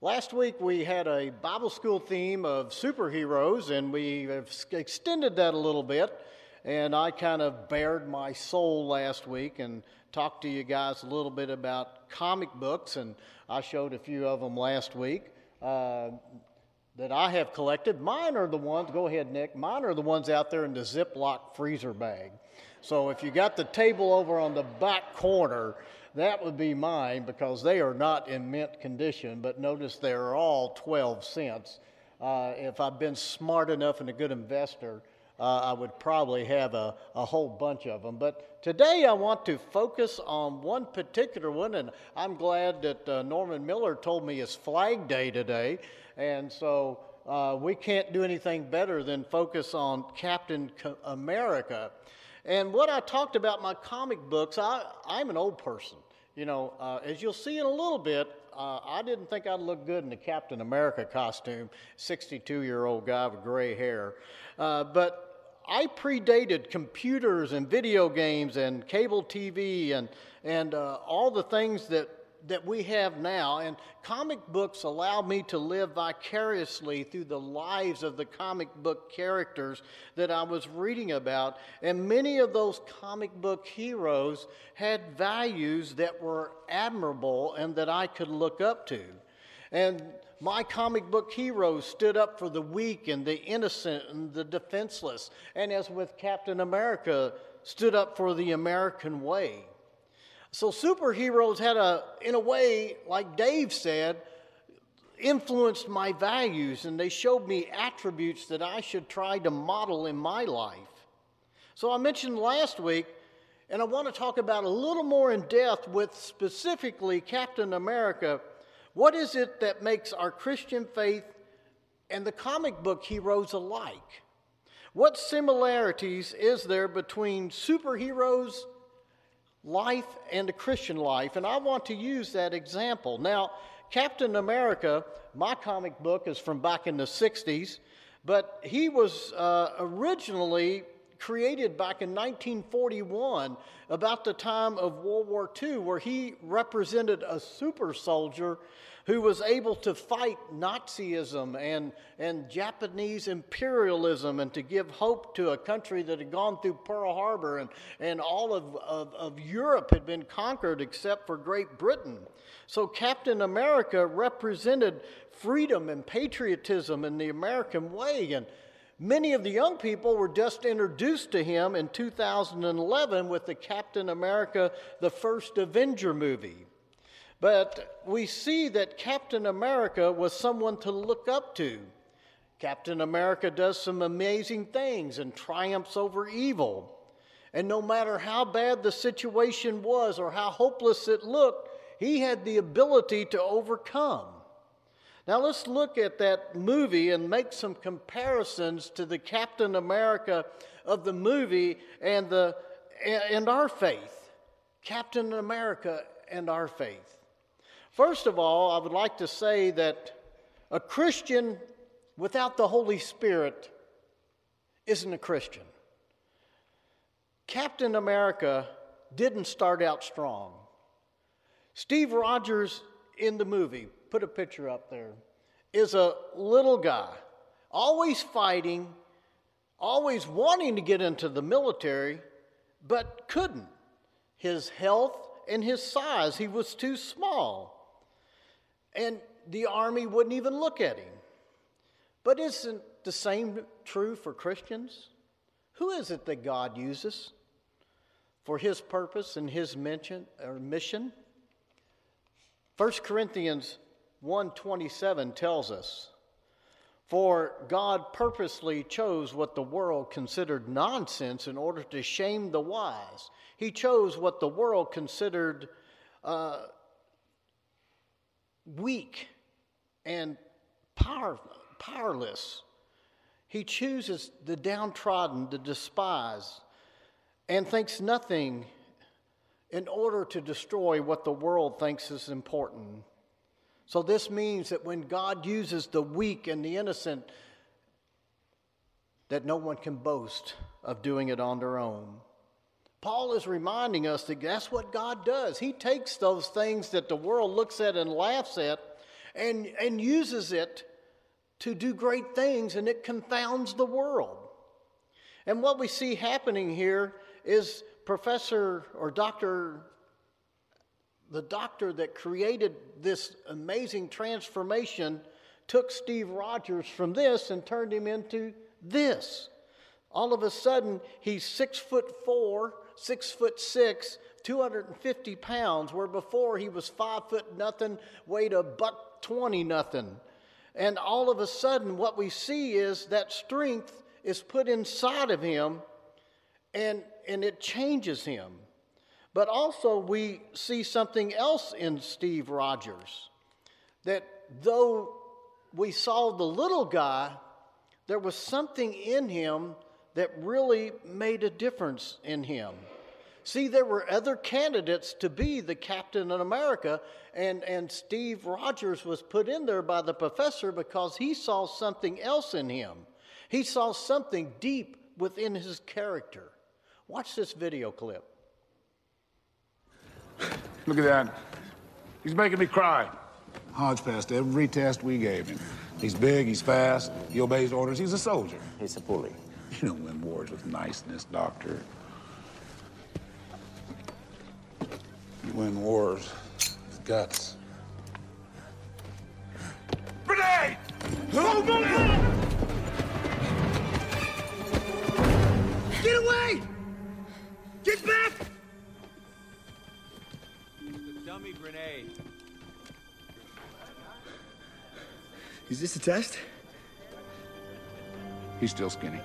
Last week we had a Bible school theme of superheroes, and we have extended that a little bit. And I kind of bared my soul last week and talked to you guys a little bit about comic books, and I showed a few of them last week uh, that I have collected. Mine are the ones, go ahead, Nick, mine are the ones out there in the Ziploc freezer bag. So if you got the table over on the back corner, that would be mine because they are not in mint condition, but notice they're all 12 cents. Uh, if I've been smart enough and a good investor, uh, I would probably have a, a whole bunch of them. But today I want to focus on one particular one, and I'm glad that uh, Norman Miller told me it's Flag Day today. And so uh, we can't do anything better than focus on Captain America. And what I talked about my comic books, I, I'm an old person. You know, uh, as you'll see in a little bit, uh, I didn't think I'd look good in the Captain America costume, 62 year old guy with gray hair. Uh, but I predated computers and video games and cable TV and, and uh, all the things that that we have now. And comic books allow me to live vicariously through the lives of the comic book characters that I was reading about. And many of those comic book heroes had values that were admirable and that I could look up to. And my comic book heroes stood up for the weak and the innocent and the defenseless. And as with Captain America, stood up for the American way. So superheroes had a, in a way, like Dave said, influenced my values and they showed me attributes that I should try to model in my life. So I mentioned last week, and I want to talk about a little more in depth with specifically Captain America. What is it that makes our Christian faith and the comic book heroes alike? What similarities is there between superheroes life and a Christian life, and I want to use that example. Now, Captain America, my comic book is from back in the 60s, but he was uh, originally created back in 1941, about the time of World War II, where he represented a super soldier who was able to fight Nazism and, and Japanese imperialism and to give hope to a country that had gone through Pearl Harbor and, and all of, of, of Europe had been conquered except for Great Britain. So Captain America represented freedom and patriotism in the American way. And many of the young people were just introduced to him in 2011 with the Captain America, the first Avenger movie. But we see that Captain America was someone to look up to. Captain America does some amazing things and triumphs over evil. And no matter how bad the situation was or how hopeless it looked, he had the ability to overcome. Now let's look at that movie and make some comparisons to the Captain America of the movie and the and our faith. Captain America and our faith. First of all, I would like to say that a Christian without the Holy Spirit isn't a Christian. Captain America didn't start out strong. Steve Rogers in the movie, put a picture up there, is a little guy, always fighting, always wanting to get into the military, but couldn't. His health and his size, he was too small and the army wouldn't even look at him. But isn't the same true for Christians? Who is it that God uses for his purpose and his mission or mission? 1 Corinthians 1:27 tells us, "For God purposely chose what the world considered nonsense in order to shame the wise. He chose what the world considered uh, weak and power, powerless. He chooses the downtrodden, the despised, and thinks nothing in order to destroy what the world thinks is important. So, this means that when God uses the weak and the innocent, that no one can boast of doing it on their own. Paul is reminding us that that's what God does. He takes those things that the world looks at and laughs at, and, and uses it to do great things, and it confounds the world. And what we see happening here is Professor or Dr. The doctor that created this amazing transformation took Steve Rogers from this and turned him into this. All of a sudden, he's six foot four, six foot six, 250 pounds, where before he was five foot nothing, weighed a buck 20 nothing. And all of a sudden, what we see is that strength is put inside of him and, and it changes him. But also, we see something else in Steve Rogers that though we saw the little guy, there was something in him that really made a difference in him. See, there were other candidates to be the captain in America, and, and Steve Rogers was put in there by the professor because he saw something else in him. He saw something deep within his character. Watch this video clip. Look at that. He's making me cry. Hodge passed every test we gave him. He's big, he's fast, he obeys orders, he's a soldier. He's a bully. You don't win wars with niceness, Doctor. You win wars with guts. Is this a test? He's still skinny.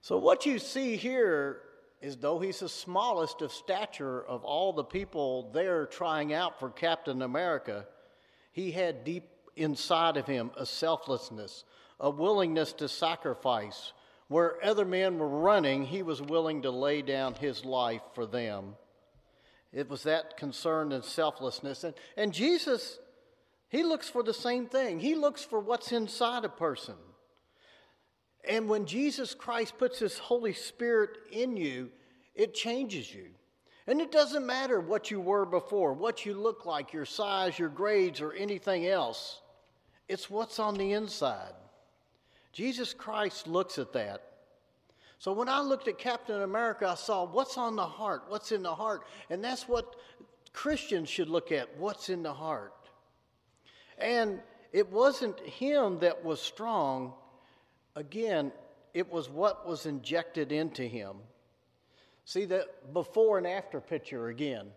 So, what you see here is though he's the smallest of stature of all the people there trying out for Captain America, he had deep inside of him a selflessness, a willingness to sacrifice. Where other men were running, he was willing to lay down his life for them. It was that concern and selflessness. And, and Jesus, he looks for the same thing. He looks for what's inside a person. And when Jesus Christ puts his Holy Spirit in you, it changes you. And it doesn't matter what you were before, what you look like, your size, your grades, or anything else. It's what's on the inside. Jesus Christ looks at that. So when I looked at Captain America, I saw what's on the heart, what's in the heart. And that's what Christians should look at what's in the heart. And it wasn't him that was strong. Again, it was what was injected into him. See that before and after picture again.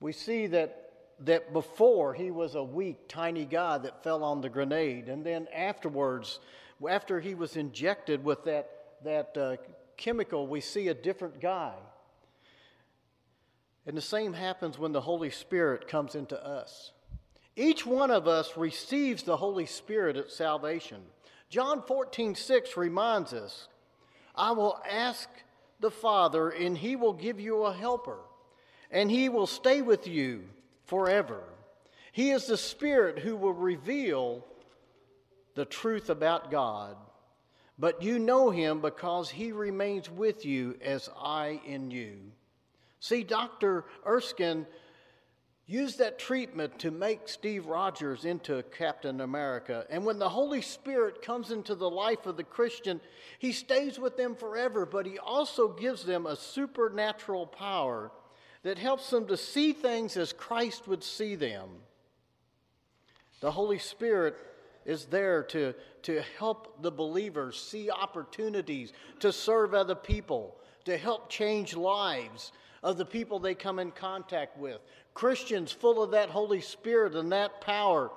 We see that that before he was a weak, tiny guy that fell on the grenade, and then afterwards, after he was injected with that that uh, chemical, we see a different guy. And the same happens when the Holy Spirit comes into us. Each one of us receives the Holy Spirit at salvation. John 14, 6 reminds us, I will ask the Father, and he will give you a helper, and he will stay with you forever. He is the Spirit who will reveal the truth about God. But you know him because he remains with you as I in you. See, Dr. Erskine used that treatment to make Steve Rogers into Captain America. And when the Holy Spirit comes into the life of the Christian, he stays with them forever, but he also gives them a supernatural power that helps them to see things as Christ would see them. The Holy Spirit is there to, to help the believers see opportunities to serve other people, to help change lives of the people they come in contact with. Christians full of that Holy Spirit and that power.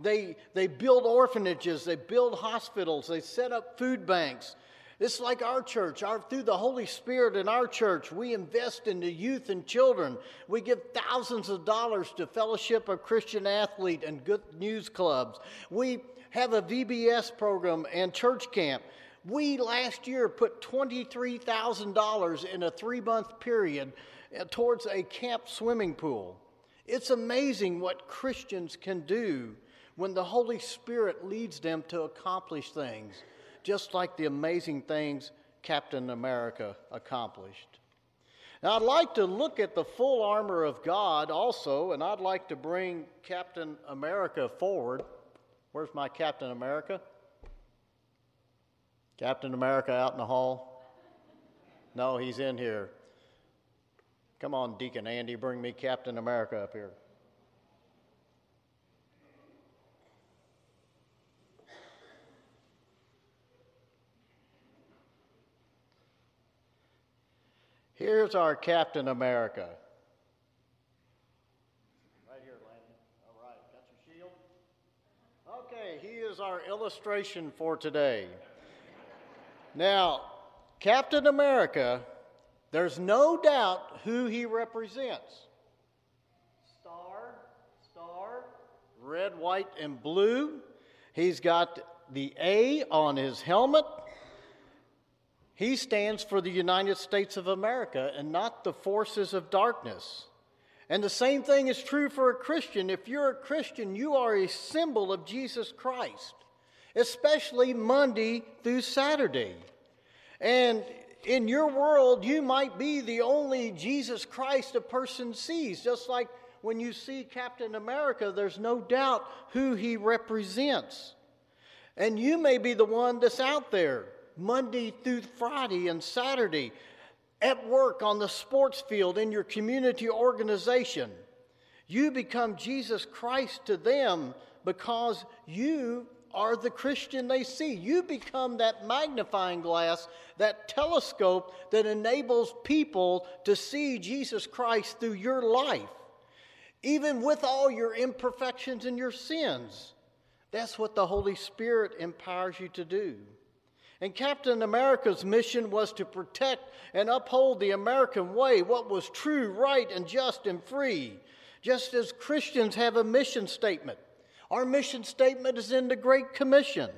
They, they build orphanages, they build hospitals, they set up food banks. It's like our church. Our, through the Holy Spirit in our church, we invest in the youth and children. We give thousands of dollars to Fellowship of Christian Athlete and Good News Clubs. We have a VBS program and church camp. We last year put $23,000 in a three month period uh, towards a camp swimming pool. It's amazing what Christians can do when the Holy Spirit leads them to accomplish things, just like the amazing things Captain America accomplished. Now, I'd like to look at the full armor of God also, and I'd like to bring Captain America forward. Where's my Captain America? Captain America out in the hall? No, he's in here. Come on, Deacon Andy, bring me Captain America up here. Here's our Captain America. Right here, Landon. All right, got your shield? Okay, he is our illustration for today. Now, Captain America, there's no doubt who he represents. Star, star, red, white, and blue. He's got the A on his helmet. He stands for the United States of America and not the forces of darkness. And the same thing is true for a Christian. If you're a Christian, you are a symbol of Jesus Christ, especially Monday through Saturday. And in your world, you might be the only Jesus Christ a person sees, just like when you see Captain America, there's no doubt who he represents. And you may be the one that's out there Monday through Friday and Saturday, at work, on the sports field, in your community organization. You become Jesus Christ to them because you are the Christian they see. You become that magnifying glass, that telescope that enables people to see Jesus Christ through your life, even with all your imperfections and your sins. That's what the Holy Spirit empowers you to do. And Captain America's mission was to protect and uphold the American way, what was true, right, and just and free. Just as Christians have a mission statement. Our mission statement is in the Great Commission.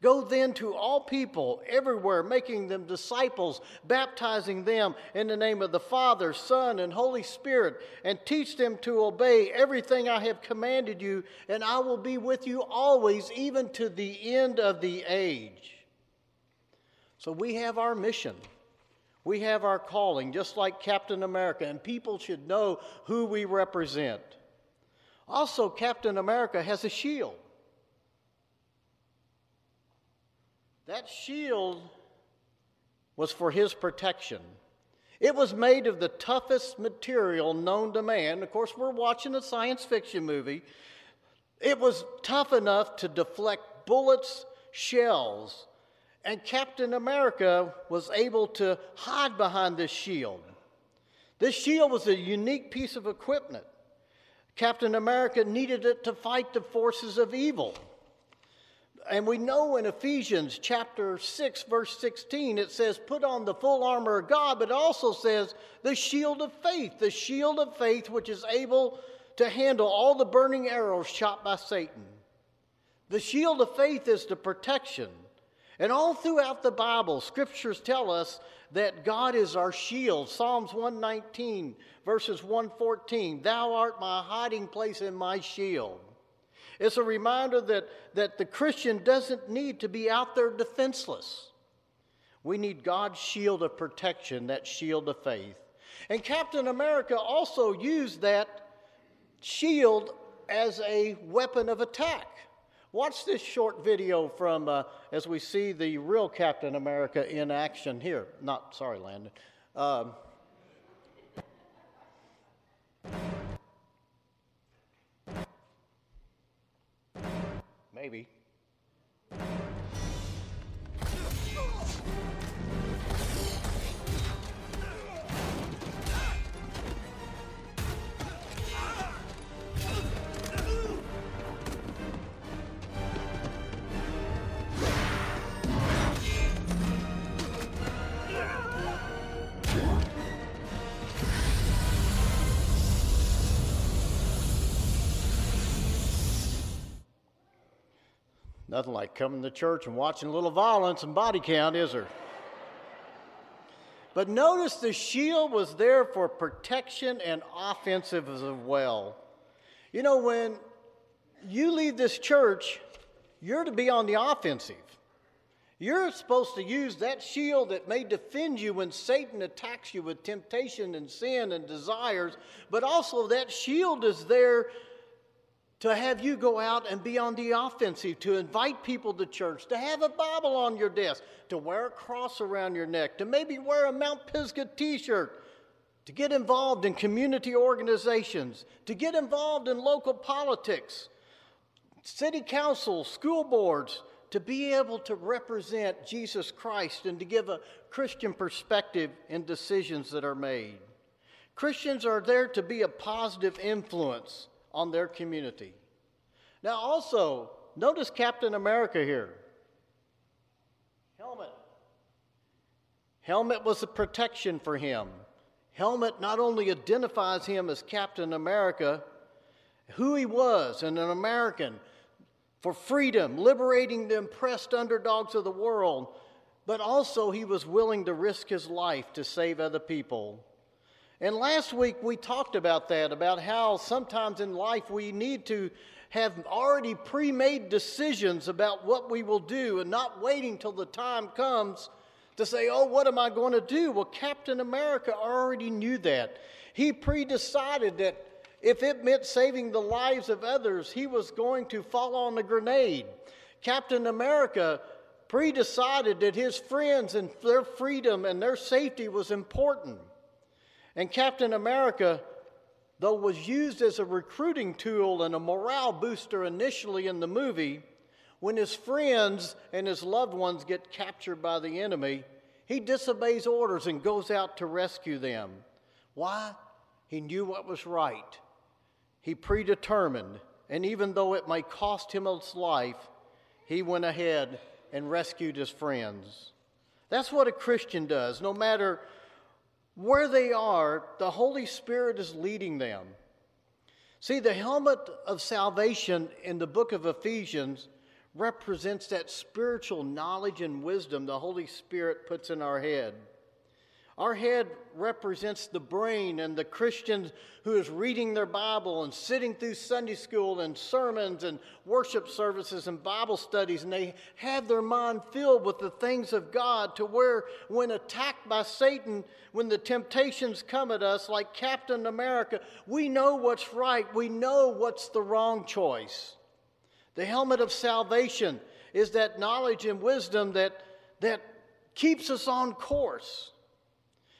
Go then to all people everywhere, making them disciples, baptizing them in the name of the Father, Son, and Holy Spirit, and teach them to obey everything I have commanded you, and I will be with you always, even to the end of the age. So we have our mission. We have our calling, just like Captain America, and people should know who we represent. Also, Captain America has a shield. That shield was for his protection. It was made of the toughest material known to man. Of course, we're watching a science fiction movie. It was tough enough to deflect bullets, shells, and Captain America was able to hide behind this shield. This shield was a unique piece of equipment. Captain America needed it to fight the forces of evil. And we know in Ephesians chapter 6, verse 16, it says, Put on the full armor of God, but it also says, the shield of faith, the shield of faith which is able to handle all the burning arrows shot by Satan. The shield of faith is the protection. And all throughout the Bible, scriptures tell us that God is our shield. Psalms 119, verses 114 Thou art my hiding place and my shield. It's a reminder that, that the Christian doesn't need to be out there defenseless. We need God's shield of protection, that shield of faith. And Captain America also used that shield as a weapon of attack. Watch this short video from uh, as we see the real Captain America in action here. Not, sorry, Landon. Um, maybe. Nothing like coming to church and watching a little violence and body count, is there? But notice the shield was there for protection and offensive as well. You know, when you leave this church, you're to be on the offensive. You're supposed to use that shield that may defend you when Satan attacks you with temptation and sin and desires, but also that shield is there to have you go out and be on the offensive, to invite people to church, to have a Bible on your desk, to wear a cross around your neck, to maybe wear a Mount Pisgah t shirt, to get involved in community organizations, to get involved in local politics, city councils, school boards, to be able to represent Jesus Christ and to give a Christian perspective in decisions that are made. Christians are there to be a positive influence on their community. Now, also, notice Captain America here. Helmet. Helmet was a protection for him. Helmet not only identifies him as Captain America, who he was, and an American for freedom, liberating the oppressed underdogs of the world, but also he was willing to risk his life to save other people. And last week we talked about that, about how sometimes in life we need to have already pre made decisions about what we will do and not waiting till the time comes to say, oh, what am I going to do? Well, Captain America already knew that. He pre decided that if it meant saving the lives of others, he was going to fall on the grenade. Captain America pre decided that his friends and their freedom and their safety was important. And Captain America, though was used as a recruiting tool and a morale booster initially in the movie, when his friends and his loved ones get captured by the enemy, he disobeys orders and goes out to rescue them. Why? He knew what was right. He predetermined, and even though it may cost him his life, he went ahead and rescued his friends. That's what a Christian does. No matter where they are, the Holy Spirit is leading them. See, the helmet of salvation in the book of Ephesians represents that spiritual knowledge and wisdom the Holy Spirit puts in our head. Our head represents the brain and the Christian who is reading their Bible and sitting through Sunday school and sermons and worship services and Bible studies, and they have their mind filled with the things of God to where, when attacked by Satan, when the temptations come at us, like Captain America, we know what's right, we know what's the wrong choice. The helmet of salvation is that knowledge and wisdom that, that keeps us on course.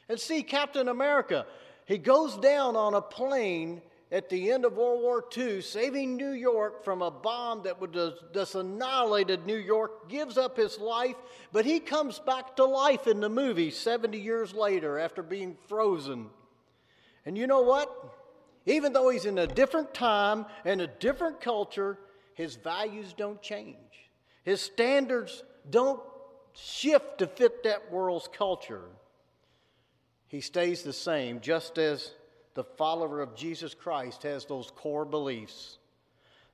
And see, Captain America, he goes down on a plane at the end of World War II, saving New York from a bomb that would just annihilated New York, gives up his life, but he comes back to life in the movie 70 years later after being frozen. And you know what? Even though he's in a different time and a different culture, his values don't change. His standards don't shift to fit that world's culture he stays the same, just as the follower of Jesus Christ has those core beliefs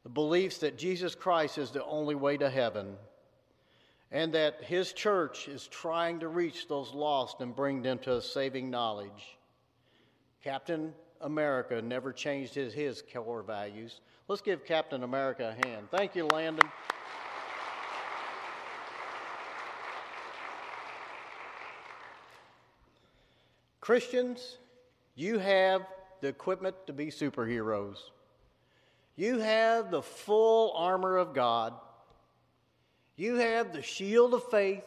the beliefs that Jesus Christ is the only way to heaven, and that his church is trying to reach those lost and bring them to a saving knowledge. Captain America never changed his, his core values. Let's give Captain America a hand. Thank you, Landon. Christians, you have the equipment to be superheroes. You have the full armor of God. You have the shield of faith.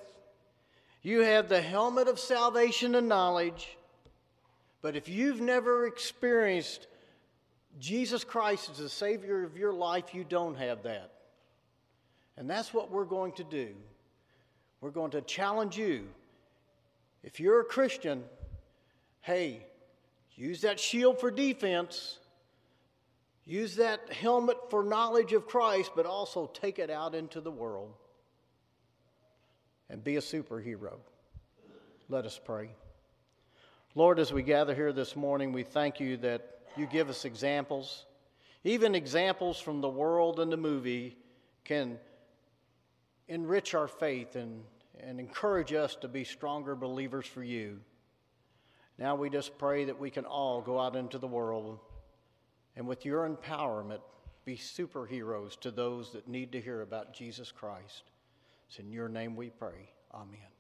You have the helmet of salvation and knowledge. But if you've never experienced Jesus Christ as the Savior of your life, you don't have that. And that's what we're going to do. We're going to challenge you. If you're a Christian, hey, use that shield for defense, use that helmet for knowledge of Christ, but also take it out into the world and be a superhero. Let us pray. Lord, as we gather here this morning, we thank you that you give us examples. Even examples from the world and the movie can enrich our faith and, and encourage us to be stronger believers for you. Now we just pray that we can all go out into the world and with your empowerment be superheroes to those that need to hear about Jesus Christ. It's in your name we pray. Amen.